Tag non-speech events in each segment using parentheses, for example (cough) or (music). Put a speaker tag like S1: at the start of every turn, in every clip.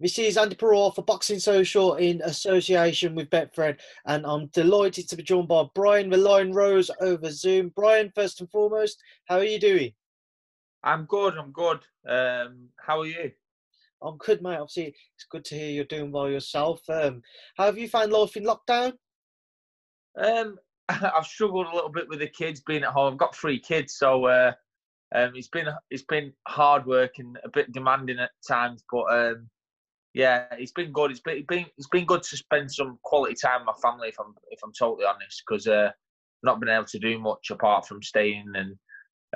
S1: This is Andy Perrault for Boxing Social in association with Betfred, and I'm delighted to be joined by Brian the Lion Rose over Zoom. Brian, first and foremost, how are you doing?
S2: I'm good. I'm good. Um, how are you?
S1: I'm good, mate. Obviously, it's good to hear you're doing well yourself. Um, how have you found life in lockdown?
S2: Um, (laughs) I've struggled a little bit with the kids being at home. I've got three kids, so uh, um, it's been it's been hard work and a bit demanding at times. But um, yeah, it's been good. It's been, it's been good to spend some quality time with my family. If I'm if I'm totally honest, because uh, not been able to do much apart from staying and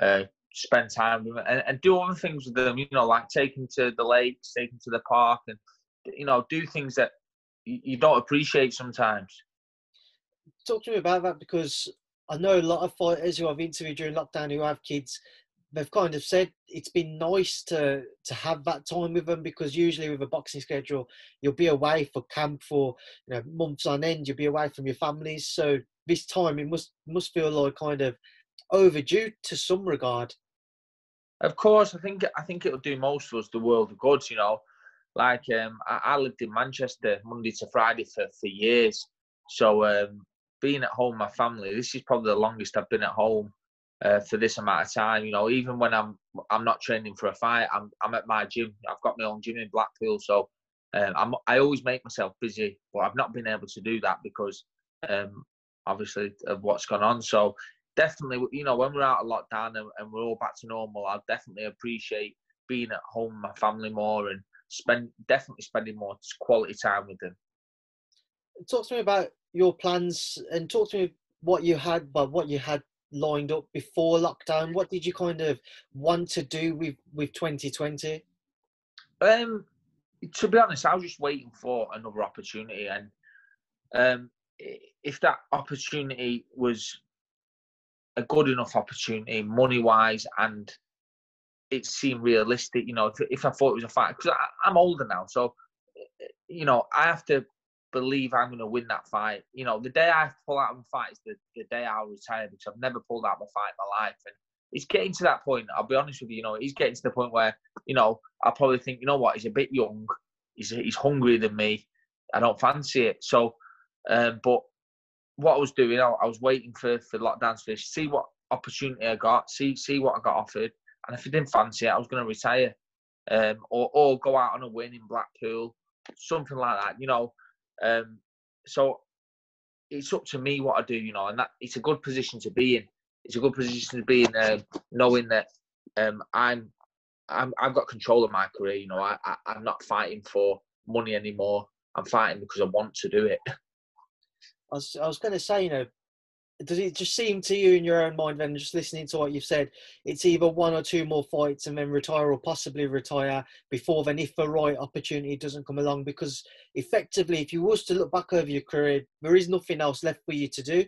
S2: uh, spend time with them and, and do other things with them. You know, like taking to the lakes, taking to the park, and you know, do things that you don't appreciate sometimes.
S1: Talk to me about that because I know a lot of fighters who I've interviewed during lockdown who have kids they've kind of said it's been nice to to have that time with them because usually with a boxing schedule you'll be away for camp for you know months on end you'll be away from your families. So this time it must must feel like kind of overdue to some regard.
S2: Of course i think i think it'll do most of us the world of good you know. Like um i, I lived in manchester monday to friday for for years. So um being at home my family this is probably the longest i've been at home uh, for this amount of time. You know, even when I'm I'm not training for a fight, I'm I'm at my gym. I've got my own gym in Blackpool, so um, I'm I always make myself busy. But I've not been able to do that because um, obviously of what's gone on. So definitely, you know, when we're out of lockdown and, and we're all back to normal, I'll definitely appreciate being at home, with my family more, and spend definitely spending more quality time with them.
S1: Talk to me about your plans and talk to me what you had, but what you had lined up before lockdown? What did you kind of want to do with with 2020?
S2: Um, to be honest, I was just waiting for another opportunity, and um, if that opportunity was a good enough opportunity, money wise, and it seemed realistic, you know, if, if I thought it was a fight, because I'm older now, so you know, I have to believe I'm going to win that fight. You know, the day I pull out of a fight is the, the day I'll retire because I've never pulled out of a fight in my life. And it's getting to that point. I'll be honest with you. You know, he's getting to the point where you know I'll probably think, you know what, he's a bit young. He's he's hungrier than me. I don't fancy it. So, um, but what I was doing, I, I was waiting for for lockdowns to see what opportunity I got, see see what I got offered, and if I didn't fancy it, I was going to retire, um, or or go out on a win in Blackpool, something like that. You know, um, so it's up to me what I do, you know, and that it's a good position to be in. It's a good position to be in, uh, knowing that um, I'm, I'm, I've got control of my career. You know, I, I, I'm not fighting for money anymore. I'm fighting because I want to do it. I
S1: was, I was going to say, you know, does it just seem to you in your own mind then just listening to what you've said it's either one or two more fights and then retire or possibly retire before then if the right opportunity doesn't come along? Because effectively if you was to look back over your career there is nothing else left for you to do.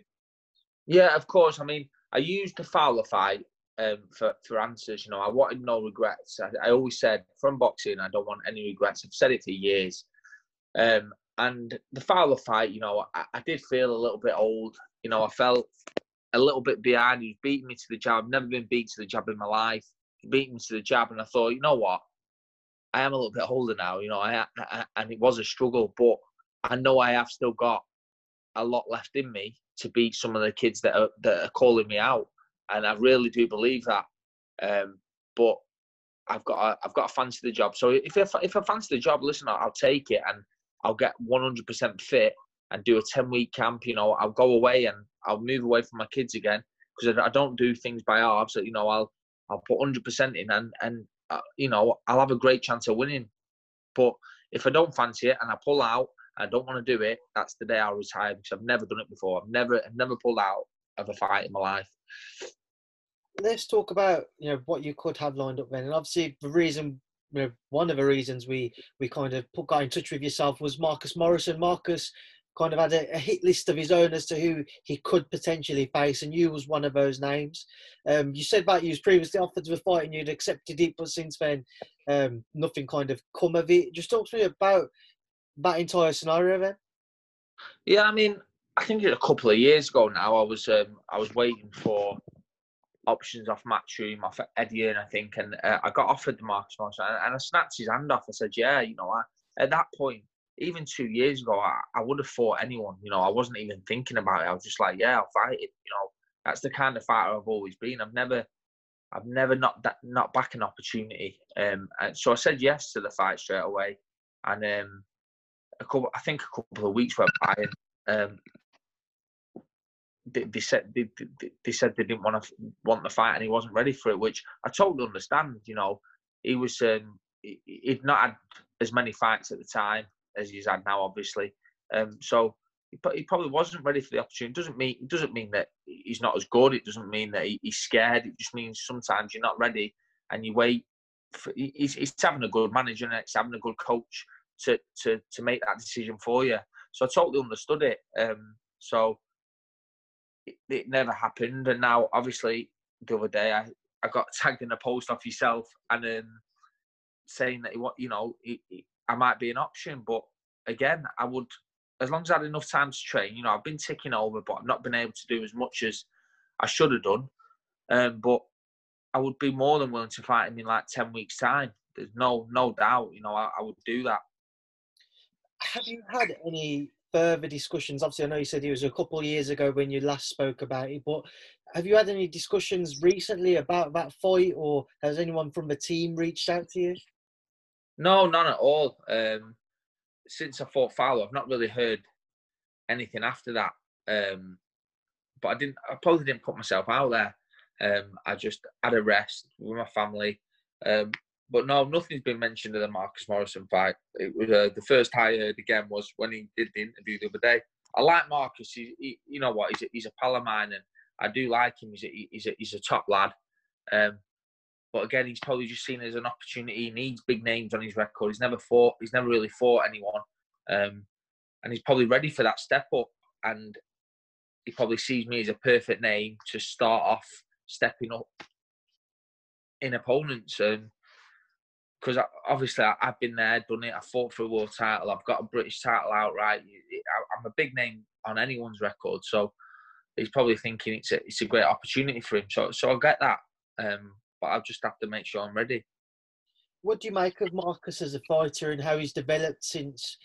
S2: Yeah of course. I mean i used the fowler fight um, for, for answers you know i wanted no regrets. I, I always said from boxing i don't want any regrets. I've said it for years. Um, and the Fowler fight, you know, I, I, did feel a little bit old. You know, I felt a little bit behind. He beat me to the jab. I've never been beat to the jab in my life. He beat me to the jab, and I thought, you know what? I am a little bit older now. You know, I, I and it was a struggle, but I know I have still got a lot left in me to beat some of the kids that are that are calling me out, and I really do believe that. Um, but I've got a, I've got to fancy the job. So if if, if I fancy the job, listen, I'll, I'll take it, and I'll get 100% fit and do a 10 week camp. You know, I'll go away and I'll move away from my kids again because I, don't do things by halves. So, you know, I'll I'll put 100% in and and uh, you know I'll have a great chance of winning. But if I don't fancy it and I pull out, I don't want to do it. That's the day I'll retire because I've never done it before. I've never I've never pulled out of a fight in my life.
S1: Let's talk about you know what you could have lined up then, and obviously the reason you know, one of the reasons we we kind of put, got in touch with yourself was Marcus Morrison. Marcus kind of had a, a, hit list of his own as to who he could potentially face, and you was one of those names. Um, you said that you was previously offered to a fight and you'd accepted it, but since then, um, nothing kind of come of it. Just talk to me about that entire scenario, then.
S2: Yeah, I mean, I think a couple of years ago now. I was um, I was waiting for options off Matchroom, off Eddie, and I think, and uh, I got offered the Marcus Morris, and, and I snatched his hand off. I said, "Yeah, you know, I, at that point, even two years ago, I, I would have fought anyone. You know, I wasn't even thinking about it. I was just like, yeah, I'll fight it. You know, that's the kind of fighter I've always been. I've never, I've never not that not back an opportunity. Um, and so I said yes to the fight straight away, and um, a couple, I think a couple of weeks went by, and um, they, they said they, they, they said they didn't want to want the fight, and he wasn't ready for it, which I totally understand. You know, he was um, he, he'd not had as many fights at the time as he's had now, obviously. Um, so he, he, probably wasn't ready for the opportunity. It doesn't mean it doesn't mean that he's not as good. It doesn't mean that he, he's scared. It just means sometimes you're not ready and you wait. For, he's, he's having a good manager and he's having a good coach to to to make that decision for you. So I totally understood it. Um, so it, it never happened, and now obviously the other day I, I got (laughs) tagged in a post off yourself and um, saying that he, you know he, I might be an option. But again, I would, as long as I had enough time to train, you know, I've been ticking over, but I've not been able to do as much as I should have done. Um, but I would be more than willing to fight him in like 10 weeks' time. There's no no doubt, you know, I, I would do that.
S1: Have you had any further discussions? Obviously, I know you said it was a couple of years ago when you last spoke about it, but have you had any discussions recently about that fight, or has anyone from the team reached out to you?
S2: No, none at all. Um, since I fought Fowler, I've not really heard anything after that. Um, but I didn't. I probably didn't put myself out there. Um, I just had a rest with my family. Um, but no, nothing's been mentioned of the Marcus Morrison fight. It was uh, the first I heard again was when he did the interview the other day. I like Marcus. He, he you know what? He's a, he's a pal of mine, and I do like him. He's a, he's a, he's a top lad. Um, but again, he's probably just seen it as an opportunity. He needs big names on his record. He's never fought. He's never really fought anyone, um, and he's probably ready for that step up. And he probably sees me as a perfect name to start off stepping up in opponents. And because obviously I, have been there, done it. I fought for a world title. I've got a British title outright. I'm a big name on anyone's record, so he's probably thinking it's a it's a great opportunity for him. So so I get that. Um, but I'll just have to make sure I'm ready.
S1: What do you make of Marcus as a fighter and how he's developed since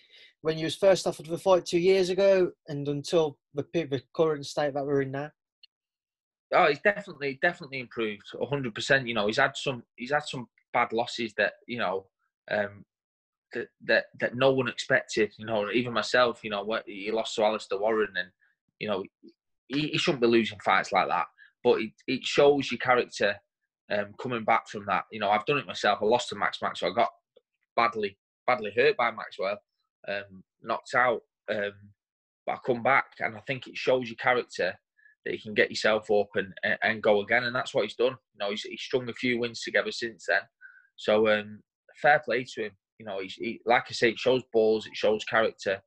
S1: when he was first offered the fight two years ago and until the, the current state that we're in now?
S2: Oh, he's definitely definitely improved, hundred percent. You know, he's had some he's had some bad losses that you know um, that that that no one expected. You know, even myself. You know, he lost to Alistair Warren, and you know he, he shouldn't be losing fights like that. But it, it shows your character um, coming back from that. You know, I've done it myself. I lost to Max Maxwell. I got badly, badly hurt by Maxwell, um, knocked out. Um, but I come back, and I think it shows your character that you can get yourself up and, and go again. And that's what he's done. You know, he's, he's strung a few wins together since then. So um, fair play to him. You know, he's, he, like I say, it shows balls, it shows character.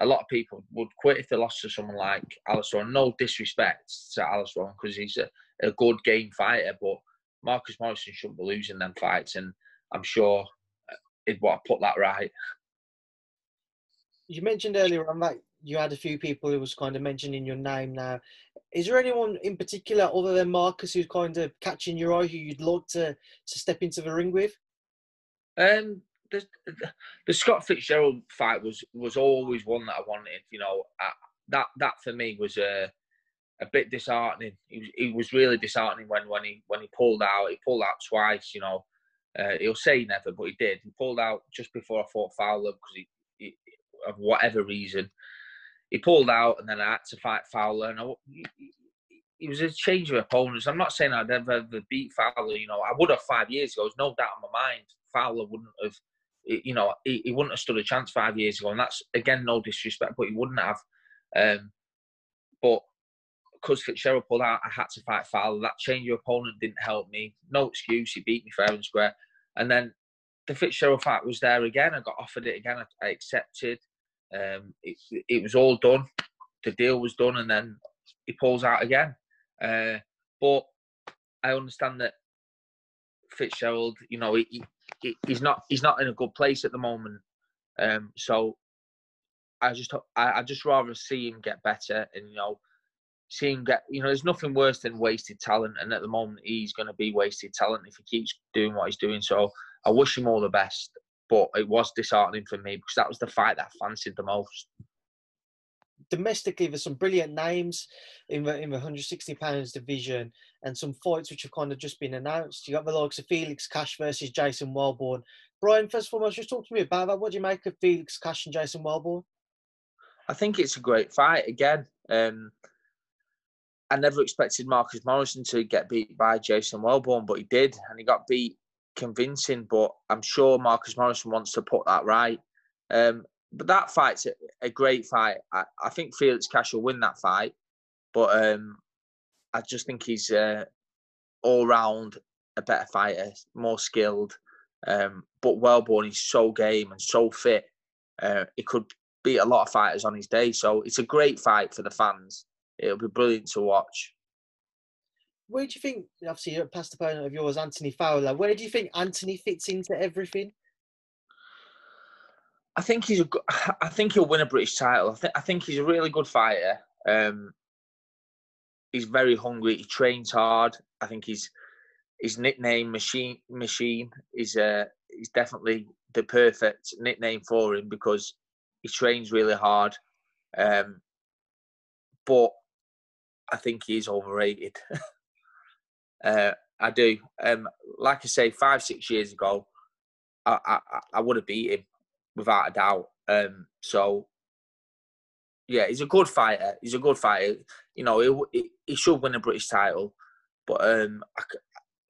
S2: A lot of people would quit if they lost to someone like Alistair. No disrespect to Alistair because he's a, a good game fighter, but Marcus Morrison shouldn't be losing them fights, and I'm sure he'd want to put that right.
S1: You mentioned earlier on that you had a few people who was kind of mentioning your name now. Is there anyone in particular other than Marcus who's kind of catching your eye who you'd like to, to step into the ring with?
S2: Um, the, the Scott Fitzgerald fight was was always one that I wanted. You know, I, that that for me was a a bit disheartening. He was, he was really disheartening when, when he when he pulled out. He pulled out twice. You know, uh, he'll say never, but he did. He pulled out just before I fought Fowler because he, he, of whatever reason he pulled out, and then I had to fight Fowler. And I, he, he was a change of opponents. I'm not saying I'd ever, ever beat Fowler. You know, I would have five years ago. There's no doubt in my mind. Fowler wouldn't have. You know, he, he wouldn't have stood a chance five years ago, and that's again no disrespect, but he wouldn't have. Um, but because Fitzgerald pulled out, I had to fight Fowler. That change of opponent didn't help me. No excuse. He beat me fair and square. And then the Fitzgerald fight was there again. I got offered it again. I, I accepted. Um, it, it was all done. The deal was done, and then he pulls out again. Uh, but I understand that Fitzgerald, you know, he, he, he's not he's not in a good place at the moment. Um, so I just I, I just rather see him get better and you know see him get you know there's nothing worse than wasted talent and at the moment he's going to be wasted talent if he keeps doing what he's doing so I wish him all the best but it was disheartening for me because that was the fight that I fancied the most
S1: domestically, there's some brilliant names in the in the 160 pounds division, and some fights which have kind of just been announced. You got the likes of Felix Cash versus Jason Welborn. Brian, first of all, just talk to me about that. What do you make of Felix Cash and Jason Welborn?
S2: I think it's a great fight. Again, um, I never expected Marcus Morrison to get beat by Jason Welborn, but he did, and he got beat convincing. But I'm sure Marcus Morrison wants to put that right. Um, but that fight's a, a great fight. I, I, think Felix Cash will win that fight, but um, I just think he's uh, all round a better fighter, more skilled. Um, but Wellborn he's so game and so fit. Uh, he could beat a lot of fighters on his day. So it's a great fight for the fans. It'll be brilliant to watch.
S1: Where do you think, obviously, you're a past opponent of yours, Anthony Fowler, where do you think Anthony fits into everything?
S2: I think he's a. I think he'll win a British title. I think. I think he's a really good fighter. Um, he's very hungry. He trains hard. I think he's his nickname machine machine is uh is definitely the perfect nickname for him because he trains really hard. Um, but I think he's overrated. (laughs) uh, I do. Um, like I say, five six years ago, I I, I would have beat him without a doubt. Um, so yeah, he's a good fighter. He's a good fighter. You know, he, he should win a British title, but um, I,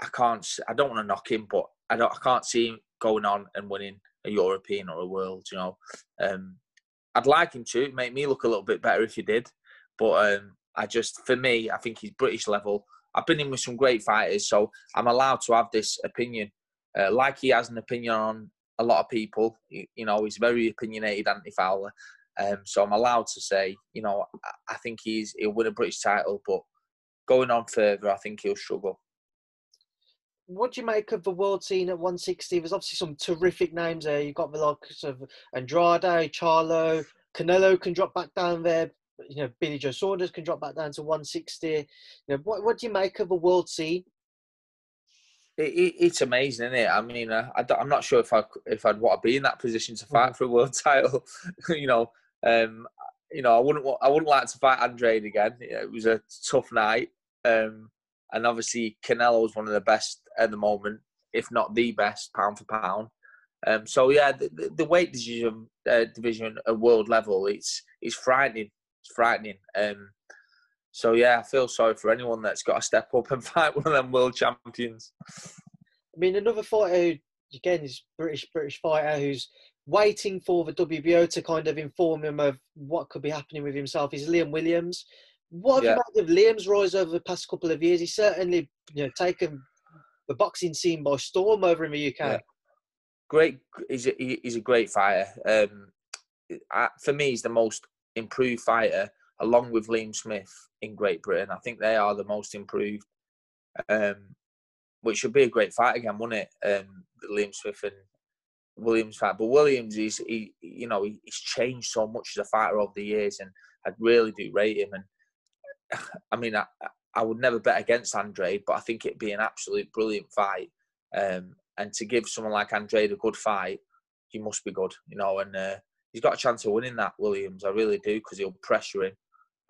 S2: I can't. I don't want to knock him, but I don't. I can't see him going on and winning a European or a world. You know, um, I'd like him to make me look a little bit better if he did, but um, I just, for me, I think he's British level. I've been in with some great fighters, so I'm allowed to have this opinion. Uh, like he has an opinion on a lot of people. You, you know, he's very opinionated, Anthony Fowler. Um, so I'm allowed to say, you know, I, I think he's he'll win a British title, but going on further, I think he'll struggle.
S1: What do you make of the world scene at 160? There's obviously some terrific names there. You've got the likes of Andrade, Charlo, Canelo can drop back down there. You know, Billy Joe Saunders can drop back down to 160. You know, what, what do you make of the world scene?
S2: it, it, it's amazing, isn't it? I mean, uh, I, am not sure if I if I'd want to be in that position to fight mm. for a world (laughs) title. (laughs) you know, um, you know, I wouldn't I wouldn't like to fight Andrade again. It was a tough night, um, and obviously Canelo is one of the best at the moment, if not the best, pound for pound. Um, so yeah, the, the, the weight division uh, division at world level, it's it's frightening. It's frightening. Um, so yeah, I feel sorry for anyone that's got to step up and (laughs) fight one of them world champions.
S1: I mean, another fighter again is British British fighter who's waiting for the WBO to kind of inform him of what could be happening with himself. Is Liam Williams. What have yeah. you made of Liam's rise over the past couple of years? He's certainly you know taken the boxing scene by storm over in the UK. Yeah.
S2: Great, he's a, he's a great fighter. Um, for me, he's the most improved fighter along with Liam Smith in Great Britain. I think they are the most improved, um, which should be a great fight again, wouldn't it? Um, Liam Smith and Williams fight. But Williams, is he, you know, he's changed so much as a fighter over the years, and I really do rate him. And (sighs) I mean, I, I would never bet against Andrade, but I think it'd be an absolute brilliant fight. Um, and to give someone like Andrade a good fight, he must be good, you know. And uh, he's got a chance of winning that, Williams. I really do, because he'll pressure him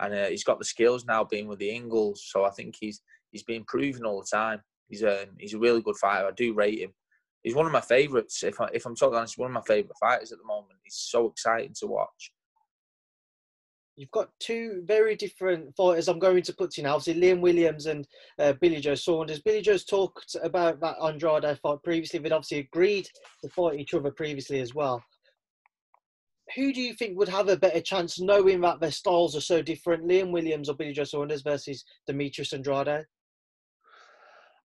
S2: and uh, he's got the skills now being with the Ingles. So I think he's he's been improving all the time. He's a um, he's a really good fighter. I do rate him. He's one of my favourites. If I, if I'm talking honest, one of my favourite fighters at the moment. He's so exciting to watch.
S1: You've got two very different fighters. I'm going to put to you now. Obviously, Liam Williams and uh, Billy Joe Saunders. Billy Joe's talked about that Andrade fight previously. They'd obviously agreed to fight each other previously as well who do you think would have a better chance knowing that their styles are so different, Liam Williams or Billy Joe Saunders versus Demetrius Andrade?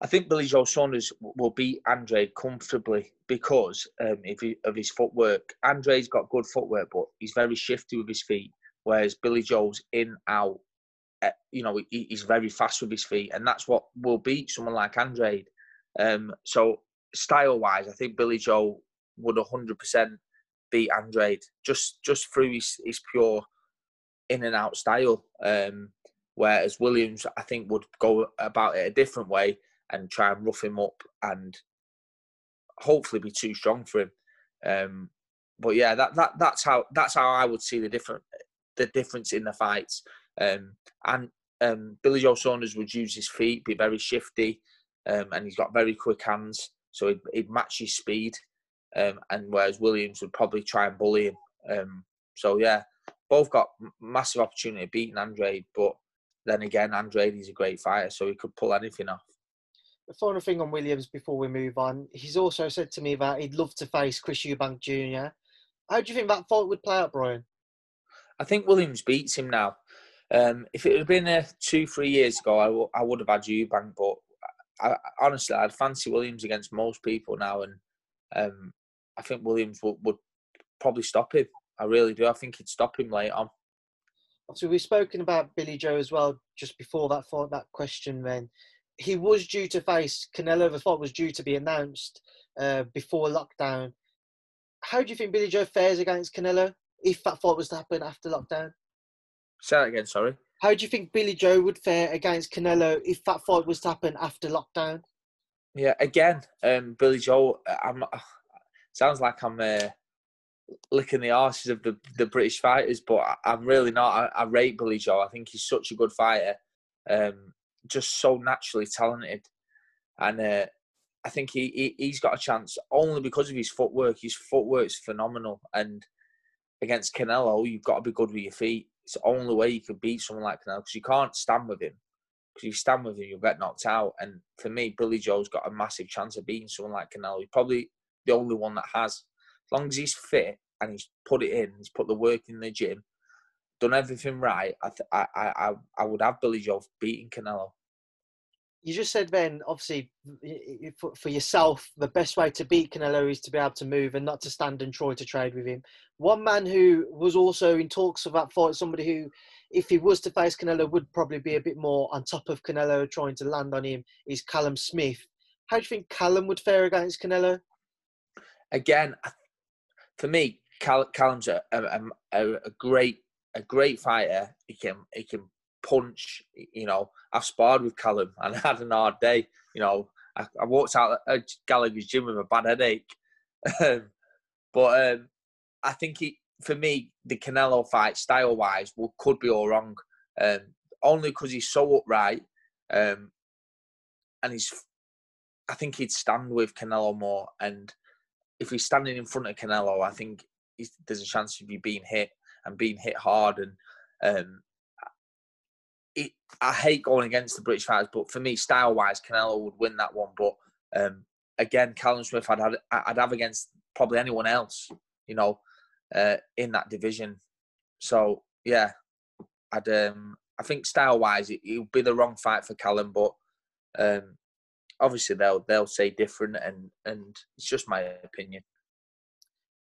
S2: I think Billy Joe Saunders will beat Andrade comfortably because um, of his footwork. Andrade's got good footwork, but he's very shifty with his feet, whereas Billy Joe's in, out. Uh, you know, he, he's very fast with his feet, and that's what will beat someone like Andrade. Um, so, style wise, I think Billy Joe would 100% beat Andrade just just through his, his pure in and out style. Um, whereas Williams, I think, would go about it a different way and try and rough him up and hopefully be too strong for him. Um, but yeah, that, that that's how that's how I would see the different the difference in the fights. Um, and um, Billy Joe Saunders would use his feet, be very shifty, um, and he's got very quick hands, so he'd, he'd match his speed. Um, and whereas Williams would probably try and bully him. Um, so yeah, both got massive opportunity of beating Andrade, but then again, Andrade is a great fighter, so he could pull anything off.
S1: The final thing on Williams before we move on, he's also said to me that he'd love to face Chris Eubank Jr. How do you think that fight would play out, Brian?
S2: I think Williams beats him now. Um, if it had been uh, two, three years ago, I, w- I would have had Eubank, but I, honestly, I'd fancy Williams against most people now, and um, I think Williams would, would probably stop him. I really do. I think he'd stop him late on.
S1: So we've spoken about Billy Joe as well just before that for that question. Then he was due to face Canelo. The fight was due to be announced uh, before lockdown. How do you think Billy Joe fares against Canelo if that fight was to happen after lockdown?
S2: Say that again. Sorry.
S1: How do you think Billy Joe would fare against Canelo if that fight was to happen after lockdown?
S2: Yeah, again, um, Billy Joe. I'm. Sounds like I'm. Uh, licking the arses of the, the British fighters, but I, am really not. I, I, rate Billy Joe. I think he's such a good fighter, um, just so naturally talented, and uh, I think he, he has got a chance only because of his footwork. His footwork's phenomenal, and against Canelo, you've got to be good with your feet. It's the only way you can beat someone like Canelo because you can't stand with him. Because you stand with him, you'll get knocked out. And for me, Billy Joe's got a massive chance of beating someone like Canelo. He probably the only one that has As long as he's fit and he's put it in, he's put the work in the gym, done everything right, I th- I, I I would have Billy Joe beating Canelo.
S1: You just said then, obviously, for, yourself, the best way to beat Canelo is to be able to move and not to stand and try to trade with him. One man who was also in talks of that fight, somebody who, if he was to face Canelo, would probably be a bit more on top of Canelo, trying to land on him, is Callum Smith. How do you think Callum would fare against Canelo?
S2: Again, for me, Cal- Callum's a, a, a, great a great fighter. He can he can punch. You know, I've sparred with Callum (laughs) and I had an hard day. You know, I, I walked out of Gallagher's gym with a bad headache. Um, but um, I think he, for me, the Canelo fight style wise, will could be all wrong. Um, only because he's so upright, um, and he's. I think he'd stand with Canelo more, and if he's standing in front of Canelo, I think there's a chance of you being hit and being hit hard. And um, it, I hate going against the British fighters, but for me, style wise, Canelo would win that one. But um, again, Callum Smith, I'd have, I'd have against probably anyone else, you know, uh, in that division. So yeah, I'd um, I think style wise, it, would be the wrong fight for Callum, but um, obviously they'll they'll say different, and and it's just my opinion.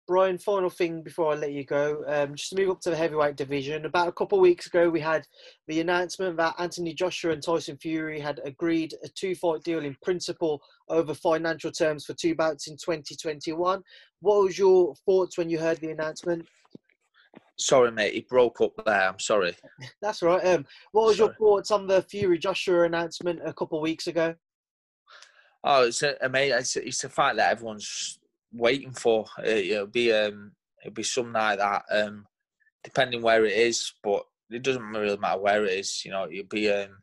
S1: Brian, final thing before I let you go, um, just to move up to the heavyweight division. About a couple of weeks ago, we had the announcement that Anthony Joshua and Tyson Fury had agreed a two-fight deal in principle over financial terms for two bouts in 2021. What was your thoughts when you heard the announcement?
S2: Sorry, mate, it broke up there. I'm sorry. (laughs)
S1: That's right. Um, what was sorry. your thoughts on the Fury Joshua announcement a couple of weeks ago?
S2: Oh, it's a, mate, it's a, it's a fight that everyone's waiting for. It, will be um, it'll be something like that. Um, depending where it is, but it doesn't really matter where it is. You know, it'll be um,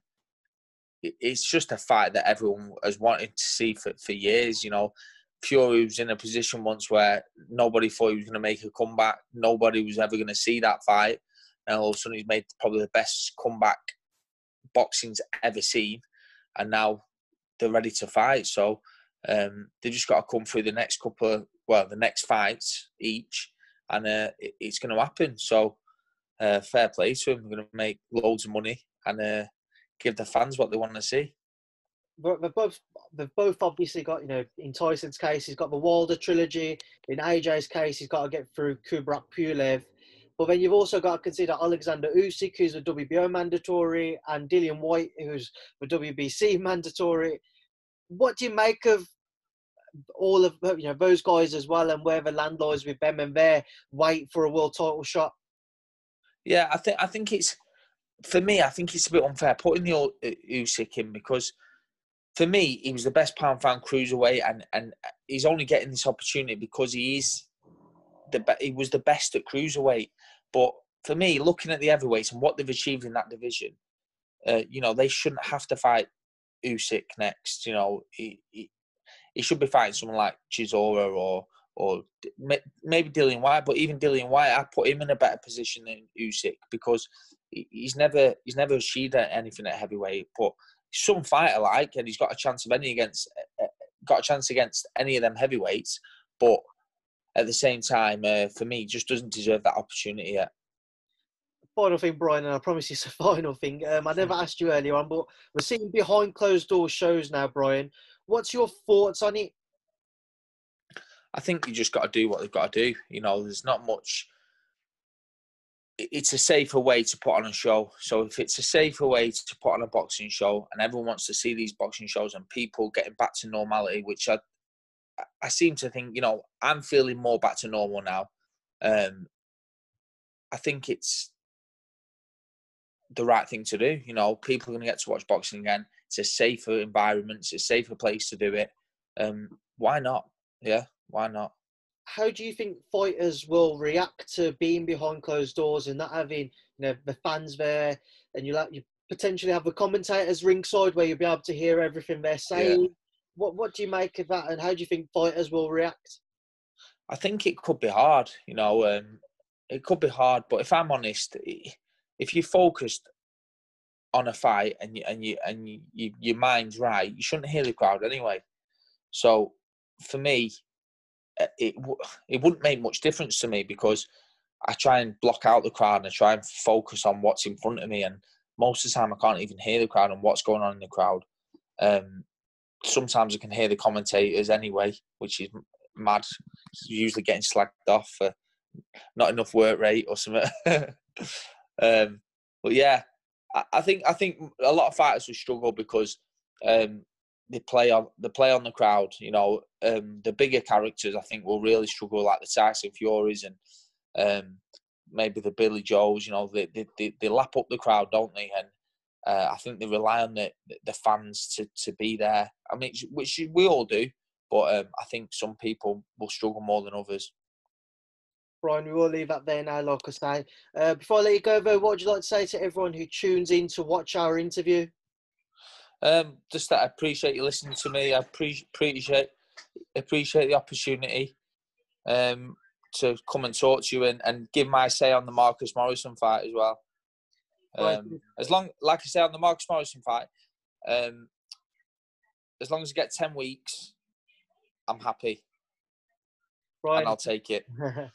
S2: it, it's just a fight that everyone has wanted to see for for years. You know, Fury was in a position once where nobody thought he was going to make a comeback. Nobody was ever going to see that fight, and all of a sudden he's made probably the best comeback boxing's ever seen, and now they're ready to fight. So um, they've just got to come through the next couple of, well, the next fights each, and uh, it, it's going to happen. So uh, fair play to them. They're going to make loads of money and uh, give the fans what they want to see.
S1: But they've both they've both obviously got you know in Tyson's case he's got the Wilder trilogy. In AJ's case he's got to get through Kubrat Pulev. But then you've also got to consider Alexander Usyk, who's a WBO mandatory, and Dillian Whyte, who's a WBC (laughs) mandatory what do you make of all of you know those guys as well, and wherever land lies with them and their wait for a world title shot.
S2: Yeah, I think I think it's for me. I think it's a bit unfair putting the old uh, Usyk in because for me he was the best pound pound cruiserweight, and and he's only getting this opportunity because he is the he was the best at cruiserweight. But for me, looking at the heavyweights and what they've achieved in that division, uh, you know, they shouldn't have to fight Usyk next. You know, he, he, he should be fighting someone like Chisora or or maybe Dillian Whyte. But even Dillian Whyte, I put him in a better position than Usyk because he's never he's never achieved anything at heavyweight. But some fighter like, and he's got a chance of any against uh, uh, got a chance against any of them heavyweights. But at the same time, uh, for me, just doesn't deserve that opportunity yet
S1: final thing, Brian, and I promise it's a (laughs) final thing. Um, I never asked you earlier on, but we're seeing behind closed door shows now, Brian. What's your thoughts on it?
S2: I think you just got to do what they've got to do. You know, there's not much. It's a safer way to put on a show. So if it's a safer way to put on a boxing show, and everyone wants to see these boxing shows and people getting back to normality, which I, I seem to think, you know, I'm feeling more back to normal now. Um, I think it's the right thing to do. You know, people are going to get to watch boxing again. It's a safer environment. It's a safer place to do it. Um, why not? Yeah, why not?
S1: How do you think fighters will react to being behind closed doors and not having you know the fans there, and you like you potentially have the commentators ringside where you'll be able to hear everything they're saying? Yeah. What What do you make of that, and how do you think fighters will react?
S2: I think it could be hard. You know, um, it could be hard. But if I'm honest, if you're focused on a fight and you and you and you, you, your mind's right, you shouldn't hear the crowd anyway. So for me, uh, it it wouldn't make much difference to me because I try and block out the crowd and I try and focus on what's in front of me. And most of the time, I can't even hear the crowd and what's going on in the crowd. Um, sometimes I can hear the commentators anyway, which is mad. Usually getting slagged off for not enough work rate or something. (laughs) Um, but yeah, I, I, think I think a lot of fighters will struggle because um, they play on they play on the crowd. You know, um, the bigger characters I think will really struggle, like the Tyson Furies and um, maybe the Billy Joes. You know, they, they, they, they lap up the crowd, don't they? And uh, I think they rely on the the fans to to be there. I mean, which we all do, but um, I think some people will struggle more than others.
S1: Brian, we will leave that there now, like I say. Uh, before I let you go, though, what would you like to say to everyone who tunes in to watch our interview?
S2: Um, just that I appreciate you listening to me. I pre- appreciate appreciate the opportunity um, to come and talk to you and, and give my say on the Marcus Morrison fight as well. Um, as long, like I say, on the Marcus Morrison fight, um, as long as I get ten weeks, I'm happy, right. and I'll take it. (laughs)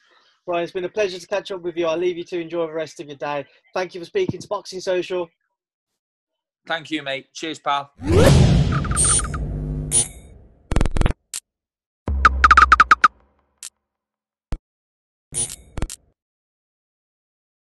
S1: Brian, it's been a pleasure to catch up with you. I'll leave you to enjoy the rest of your day. Thank you for speaking to Boxing Social.
S2: Thank you, mate. Cheers, pal.